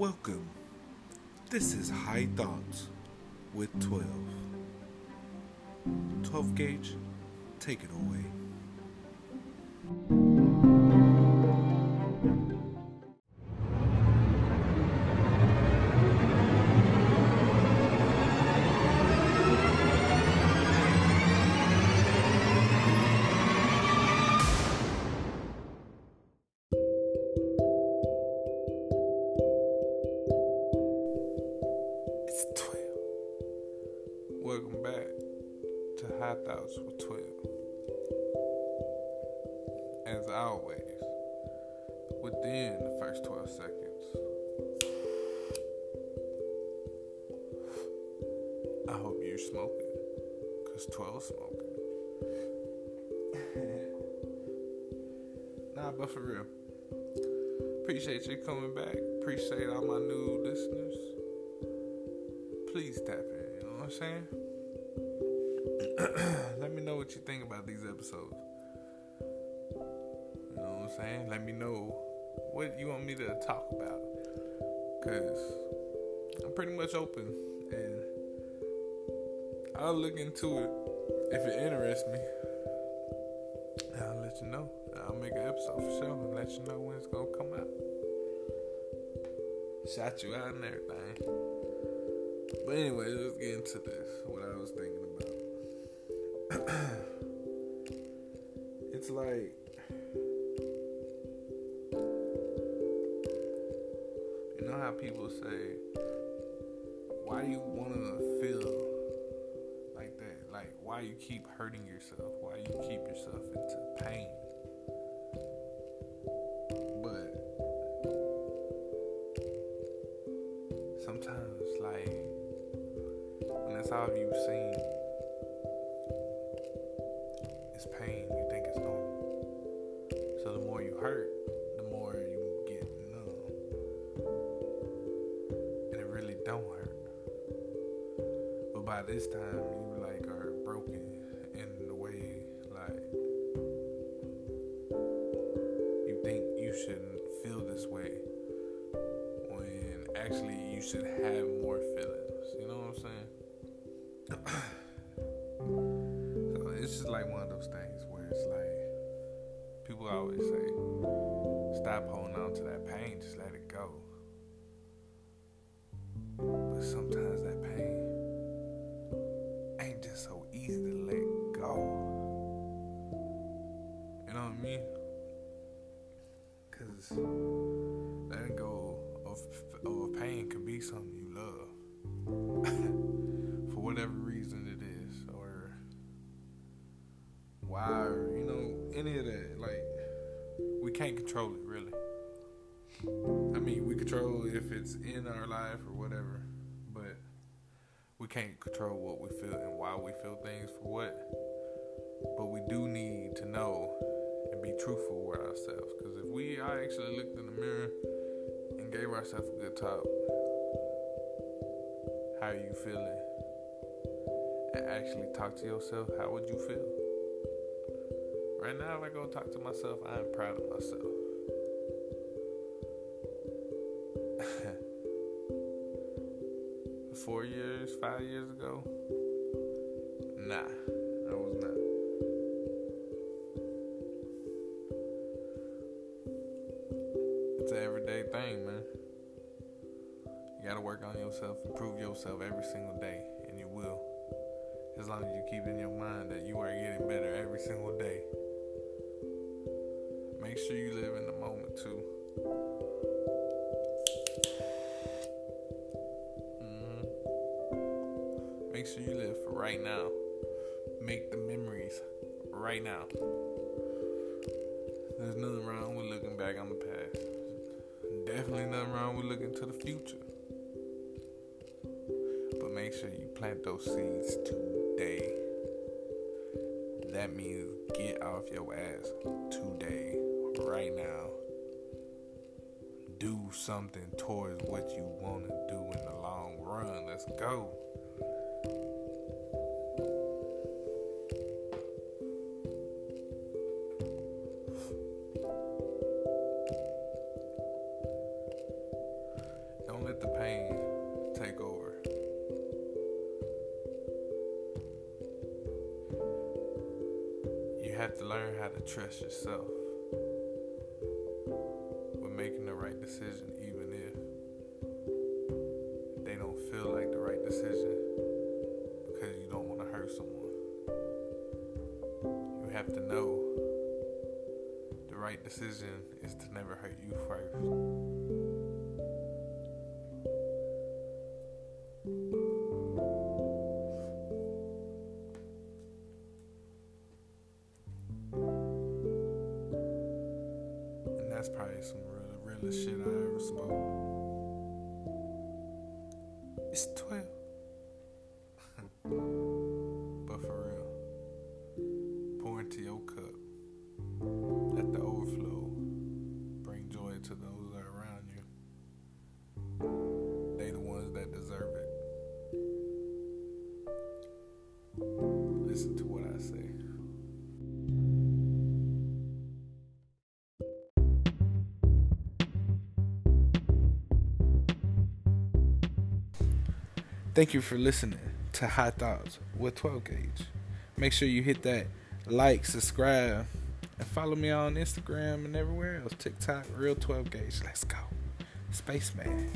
Welcome. This is High Thoughts with 12. 12 gauge, take it away. It's 12. Welcome back to High Thoughts with 12. As always, within the first 12 seconds, I hope you're smoking, because 12 smoking. nah, but for real. Appreciate you coming back. Appreciate all my new listeners please tap in. You know what I'm saying? Let me know what you think about these episodes. You know what I'm saying? Let me know what you want me to talk about. Because I'm pretty much open and I'll look into it if it interests me. I'll let you know. I'll make an episode for sure and let you know when it's going to come out. Shout you out and everything. But anyway, let's get into this. What I was thinking about. it's like you know how people say, "Why do you want to feel like that? Like, why you keep hurting yourself? Why you keep yourself into pain?" But sometimes, that's all you've seen is pain, you think it's normal. So the more you hurt, the more you get numb. And it really don't hurt. But by this time you like are broken in the way like you think you shouldn't feel this way when actually you should have more feelings. So it's just like one of those things where it's like people always say, stop holding on to that pain, just let it go. Control it really. I mean, we control if it's in our life or whatever, but we can't control what we feel and why we feel things for what. But we do need to know and be truthful with ourselves. Because if we I actually looked in the mirror and gave ourselves a good talk, how are you feeling? And actually talk to yourself, how would you feel? Right now, if I go talk to myself, I am proud of myself. Four years, five years ago, nah, I was not. It's an everyday thing, man. You gotta work on yourself, improve yourself every single day, and you will. As long as you keep in your mind that you are getting better every single day. Make sure you live in the moment too. hmm Make sure you live for right now. Make the memories right now. There's nothing wrong with looking back on the past. Definitely nothing wrong with looking to the future. But make sure you plant those seeds today. That means get off your ass today, right now. Do something towards what you want to do in the long run. Let's go. Don't let the pain take over. You have to learn how to trust yourself. To know the right decision is to never hurt you first. that's probably some real, realest shit I ever spoke. It's 12. Thank you for listening to High Thoughts with 12 Gauge. Make sure you hit that like, subscribe, and follow me on Instagram and everywhere else. TikTok, Real 12 Gauge. Let's go. Spaceman.